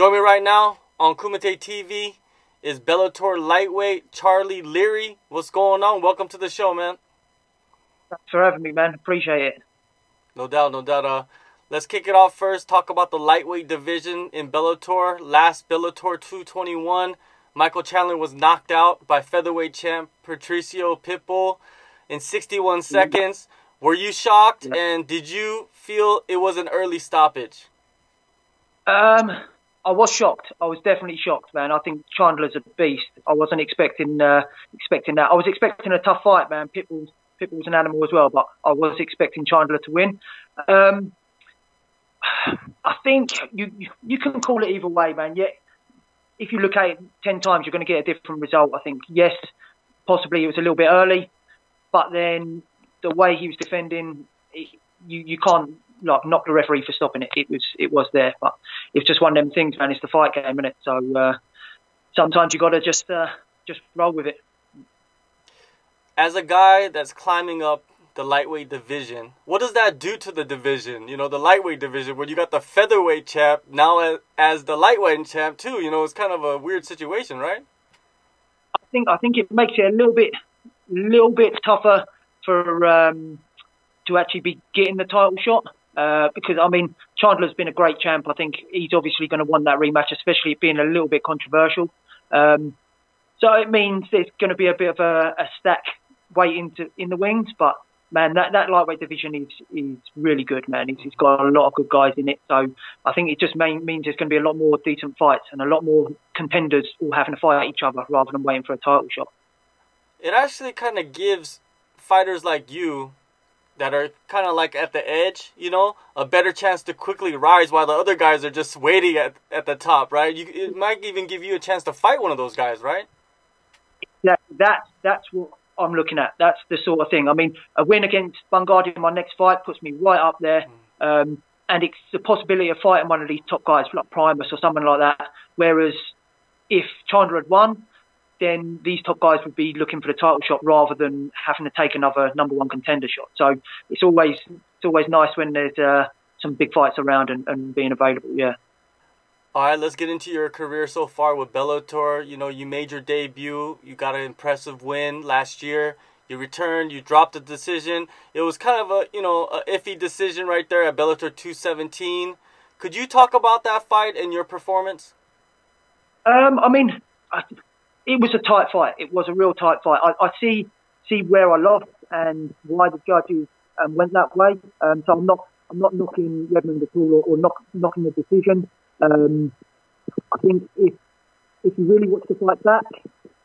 Join me right now on Kumite TV is Bellator lightweight Charlie Leary. What's going on? Welcome to the show, man. Thanks for having me, man. Appreciate it. No doubt, no doubt. Uh, let's kick it off first. Talk about the lightweight division in Bellator. Last Bellator 221, Michael Chandler was knocked out by featherweight champ Patricio Pitbull in 61 seconds. Were you shocked? And did you feel it was an early stoppage? Um, I was shocked. I was definitely shocked, man. I think Chandler's a beast. I wasn't expecting uh, expecting that. I was expecting a tough fight, man. Pitbull's Pitbull's an animal as well, but I was expecting Chandler to win. Um, I think you you can call it either way, man. Yet, if you look at it ten times, you're going to get a different result. I think yes, possibly it was a little bit early, but then the way he was defending, it, you you can't like knock the referee for stopping it. It was it was there, but it's just one of them things, man. It's the fight game, isn't it? So uh, sometimes you got to just uh, just roll with it. As a guy that's climbing up the lightweight division, what does that do to the division? You know, the lightweight division, where you got the featherweight champ now as, as the lightweight champ too. You know, it's kind of a weird situation, right? I think I think it makes it a little bit little bit tougher for um, to actually be getting the title shot. Uh, because I mean, Chandler's been a great champ. I think he's obviously going to want that rematch, especially being a little bit controversial. Um, so it means there's going to be a bit of a, a stack waiting to, in the wings. But man, that, that lightweight division is is really good, man. It's got a lot of good guys in it. So I think it just means there's going to be a lot more decent fights and a lot more contenders all having to fight each other rather than waiting for a title shot. It actually kind of gives fighters like you that are kind of like at the edge, you know, a better chance to quickly rise while the other guys are just waiting at, at the top, right? You, it might even give you a chance to fight one of those guys, right? Yeah, that, that's what I'm looking at. That's the sort of thing. I mean, a win against Bungardi in my next fight puts me right up there. Mm. Um, and it's the possibility of fighting one of these top guys like Primus or someone like that. Whereas if Chandler had won, then these top guys would be looking for the title shot rather than having to take another number one contender shot. So it's always it's always nice when there's uh, some big fights around and, and being available. Yeah. All right, let's get into your career so far with Bellator. You know, you made your debut. You got an impressive win last year. You returned. You dropped a decision. It was kind of a you know a iffy decision right there at Bellator 217. Could you talk about that fight and your performance? Um, I mean, I, it was a tight fight. It was a real tight fight. I, I see see where I lost and why the judges um, went that way. Um, so I'm not I'm not knocking Redmond at all or, or knock, knocking the decision. Um, I think if if you really watch the fight back,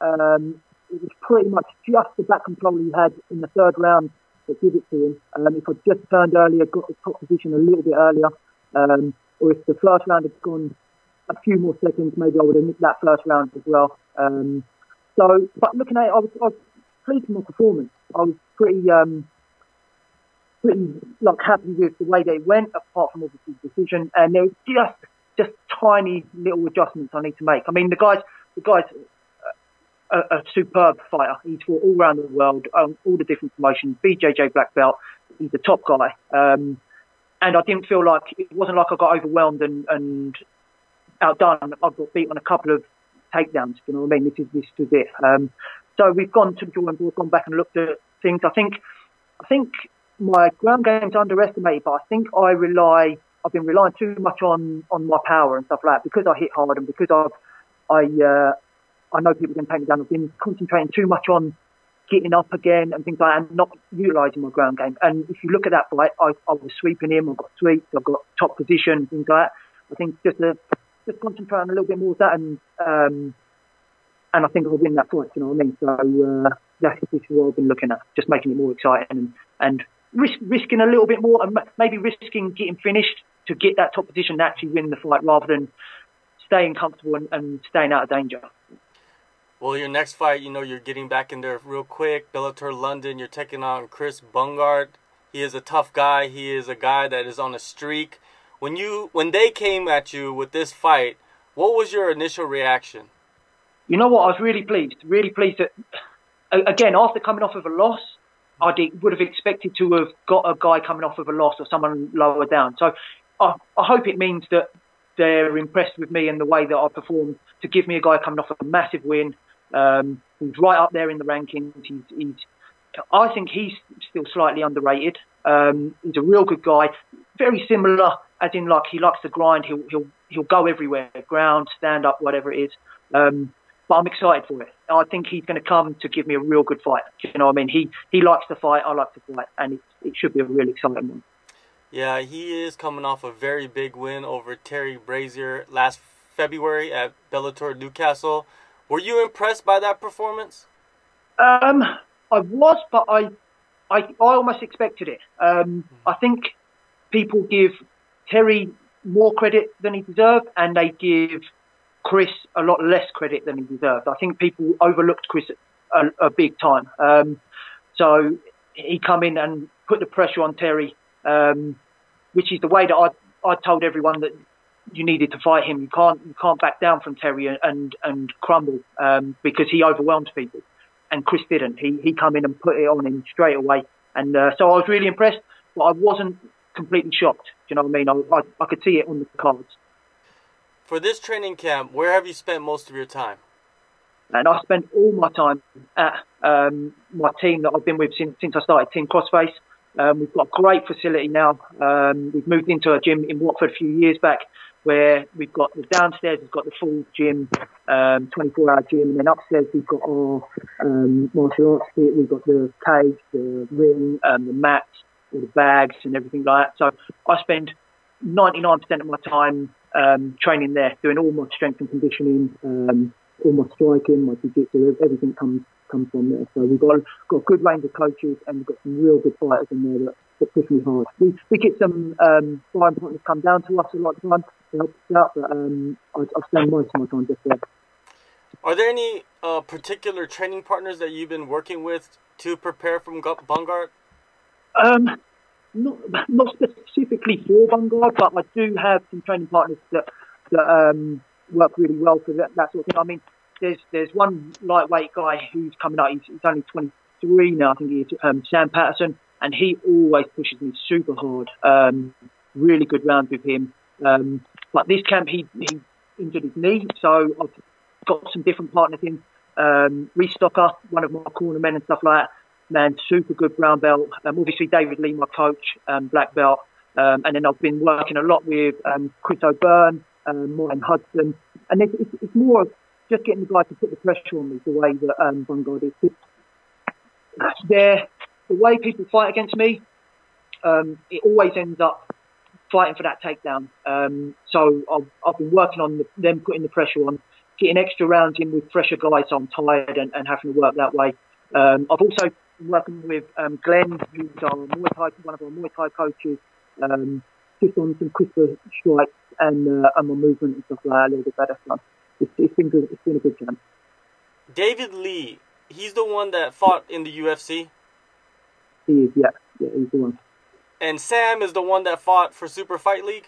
um, it was pretty much just the back control he had in the third round that did it to him. Um, if I'd just turned earlier, got the top position a little bit earlier, um, or if the first round had gone a few more seconds, maybe I would have nicked that first round as well. Um, so, but looking at it, I was, I was pleased with my performance. I was pretty, um, pretty like happy with the way they went, apart from obviously the decision. And there was just, just tiny little adjustments I need to make. I mean, the guys, the guys, a, a superb fighter. He's fought all around the world, um, all the different promotions. BJJ black belt. He's a top guy. Um, and I didn't feel like it wasn't like I got overwhelmed and, and outdone. I got beat on a couple of takedowns. You know what I mean? This is this is it. Um, so we've gone to the drawing board, gone back and looked at things. I think, I think my ground game's underestimated, but I think I rely. I've been relying too much on on my power and stuff like that because I hit hard and because I've I uh, I know people can take me down. I've been concentrating too much on getting up again and things like that and not utilising my ground game. And if you look at that fight, I, I was sweeping him, I've got sweeps, I've got top position, things like that. I think just a just concentrate on a little bit more of that, and um, and I think I'll win that fight. You know what I mean? So uh, that's, this is what I've been looking at, just making it more exciting and and risk, risking a little bit more, and maybe risking getting finished to get that top position and actually win the fight, rather than staying comfortable and, and staying out of danger. Well, your next fight, you know, you're getting back in there real quick. Bellator London, you're taking on Chris Bungard. He is a tough guy. He is a guy that is on a streak when you when they came at you with this fight, what was your initial reaction? You know what? I was really pleased. Really pleased that again after coming off of a loss, I would have expected to have got a guy coming off of a loss or someone lower down. So I, I hope it means that they're impressed with me and the way that I performed to give me a guy coming off a massive win. Um, he's right up there in the rankings. He's, he's I think he's still slightly underrated. Um, he's a real good guy, very similar, as in like he likes to grind. He'll he'll he'll go everywhere, ground, stand up, whatever it is. Um, but I'm excited for it. I think he's going to come to give me a real good fight. You know what I mean? He he likes to fight. I like to fight, and it, it should be a really exciting one. Yeah, he is coming off a very big win over Terry Brazier last February at Bellator Newcastle. Were you impressed by that performance? Um, I was, but I, I, I almost expected it. Um, I think people give Terry more credit than he deserved, and they give Chris a lot less credit than he deserved. I think people overlooked Chris a, a big time. Um, so he come in and put the pressure on Terry, um, which is the way that I I told everyone that you needed to fight him. You can't you can't back down from Terry and and, crumble um, because he overwhelmed people, and Chris didn't. He he come in and put it on him straight away, and uh, so I was really impressed. But I wasn't completely shocked. Do you know what I mean? I, I, I could see it on the cards. For this training camp, where have you spent most of your time? And I spent all my time at um, my team that I've been with since, since I started Team Crossface. Um, we've got a great facility now. Um, we've moved into a gym in Watford a few years back where we've got the downstairs, we've got the full gym, um, 24 hour gym, and then upstairs we've got our um, martial arts kit, we've got the cage, the ring, um, the mats, all the bags, and everything like that. So I spend 99% of my time um, training there, doing all my strength and conditioning, um, all my striking, my jiu-jitsu, everything comes comes from there. So we've got got a good range of coaches and we've got some real good fighters in there that, that push me hard. We we get some um, sparring partners come down to us a lot of time to help us out, but um, I, I spend most of my time just there. Are there any uh, particular training partners that you've been working with to prepare from Bungard? Um, not not specifically for Bungard, but I do have some training partners that that um, work really well for that, that sort of thing. I mean, there's there's one lightweight guy who's coming up. He's, he's only 23 now, I think he is. Um, Sam Patterson, and he always pushes me super hard. Um, really good rounds with him. Um, but this camp, he he injured his knee, so I've got some different partners in. Um, Restocker, one of my corner men and stuff like that. Man, super good brown belt. Um, obviously, David Lee, my coach, um, black belt. Um, and then I've been working a lot with um, Chris O'Byrne, um, Martin Hudson. And it's, it's, it's more just getting the guy to put the pressure on me the way that um, is. There, the way people fight against me, um, it always ends up fighting for that takedown. Um, so I've, I've, been working on the, them putting the pressure on, getting extra rounds in with fresher guys. So I'm tired and, and having to work that way. Um, I've also working with um, Glenn, who's our Muay Thai, one of our Muay Thai coaches, um, just on some crisper strikes and, uh, and my movement and stuff like that a little bit better. So it's, it's been good. It's been a good camp. David Lee, he's the one that fought in the UFC. He is, yeah, yeah, he's the one. And Sam is the one that fought for Super Fight League.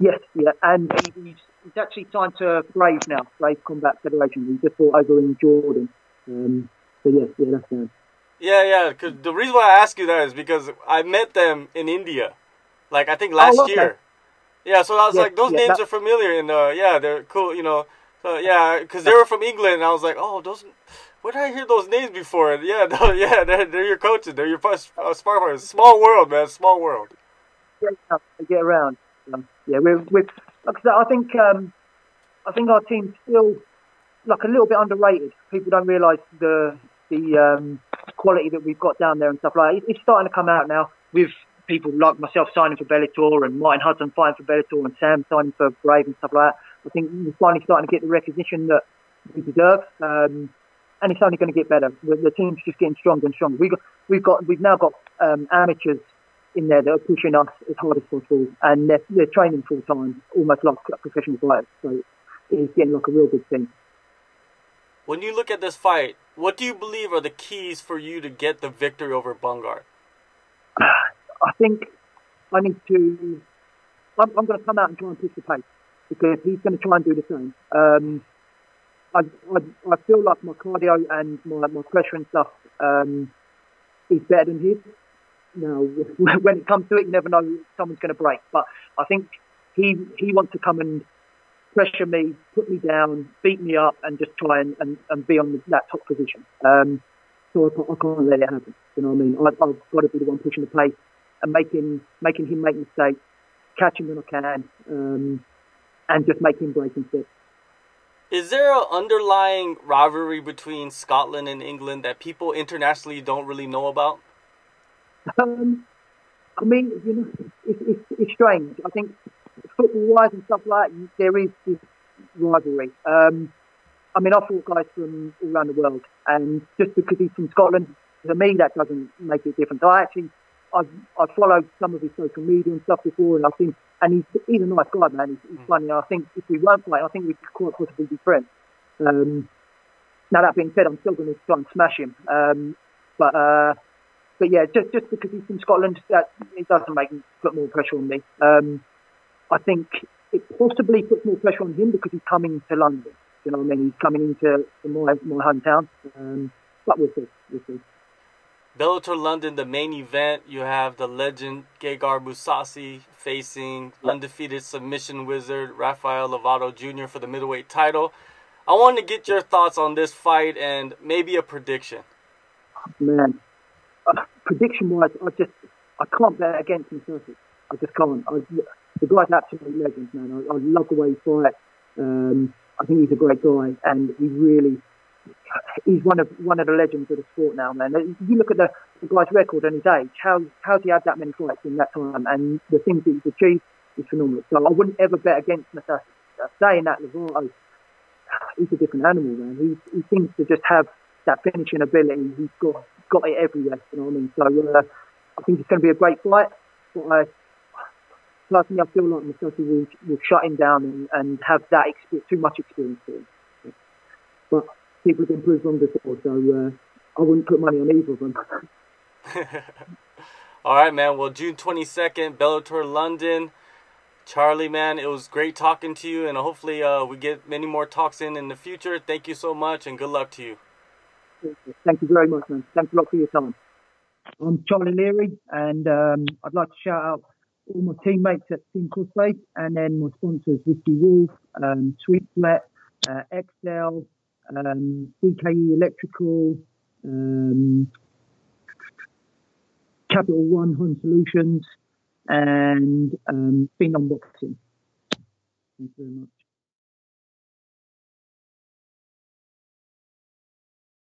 Yes, yeah, and he's, he's actually signed to Brave now, Brave Combat Federation. He just fought over in Jordan. Um, so yeah, yeah, that's Sam. Yeah, yeah. Cause the reason why I ask you that is because I met them in India, like I think last oh, okay. year. Yeah, so I was like, those yeah, names are familiar, and uh, yeah, they're cool, you know. So yeah, because they were from England, and I was like, oh, those. Where did I hear those names before? And yeah, no, yeah, they're, they're your coaches. They're your uh, partners. Small world, man. Small world. Get around. Um, yeah, we're, we're like I said, I think um, I think our team's still like a little bit underrated. People don't realise the the um, quality that we've got down there and stuff like. That. It's starting to come out now with people like myself signing for Bellator and Martin Hudson signing for Bellator and Sam signing for Brave and stuff like that. I think we're finally starting to get the recognition that we deserve. Um, and it's only going to get better. The, the, team's just getting stronger and stronger. We've got, we've got, we've now got um, amateurs in there that are pushing us as hard as possible, and they're, they're training full time, almost like professional fighters. So it's getting like a real good thing. When you look at this fight, what do you believe are the keys for you to get the victory over Bungard? I think I need to. I'm, I'm, going to come out and try and push the pace because he's going to try and do the same. Um, I, I, I, feel like my cardio and my, my pressure and stuff um, is better than his. Now, when it comes to it, you never know someone's going to break. But I think he he wants to come and pressure me, put me down, beat me up, and just try and, and, and be on that top position. Um, so I, I, can't let it happen. You know what I mean? I, have got to be the one pushing the pace and making making him make mistakes, catching when I can, um, and just making breaking steps. Is there an underlying rivalry between Scotland and England that people internationally don't really know about? Um, I mean, you know, it's, it's, it's strange. I think football-wise and stuff like that, there is this rivalry. Um, I mean, I fought guys from all around the world, and just because he's from Scotland, to me, that doesn't make it different. I actually, I've, I've followed some of his social media and stuff before, and I think, and he's, he's a nice guy, man. He's, he's mm. funny. I think if we weren't playing, I think we could quite possibly be friends. Um, now that being said, I'm still going to try and smash him. Um, but uh, but yeah, just just because he's from Scotland, that it doesn't make put more pressure on me. Um, I think it possibly puts more pressure on him because he's coming to London. You know what I mean? He's coming into my my hometown. Um, but we'll see. We'll see. Bellator London, the main event, you have the legend Gegard Mousasi facing undefeated submission wizard Rafael Lovato Jr. for the middleweight title. I want to get your thoughts on this fight and maybe a prediction. Man, uh, prediction wise, I just I can't bet against him. I just can't. I, the guy's absolutely legend, man. I, I love the way he fights. Um, I think he's a great guy, and he really he's one of one of the legends of the sport now, man. You look at the, the guy's record and his age, how how's he had that many fights in that time, and the things that he's achieved is phenomenal. So I wouldn't ever bet against Mousasi. Saying that, Lovato, he's a different animal, man. He he seems to just have that finishing ability. He's got got it everywhere. You know what I mean? So uh, I think it's going to be a great fight. But I, personally, I feel like Mousasi will, will shut him down and, and have that experience, too much experience for him. But people have improved proved wrong before, so uh, I wouldn't put money on either of them. All right, man. Well, June 22nd, Bellator London. Charlie, man, it was great talking to you, and hopefully uh, we get many more talks in in the future. Thank you so much, and good luck to you. Thank you very much, man. Thanks a lot for your time. I'm Charlie Leary, and um, I'd like to shout out all my teammates at Team Crossface, and then my sponsors, Whiskey Wolf, um, Sweet Flat, uh, Excel, um, DKE Electrical, um, Capital One Home Solutions, and um, Phenom Boxing. Thank you very much.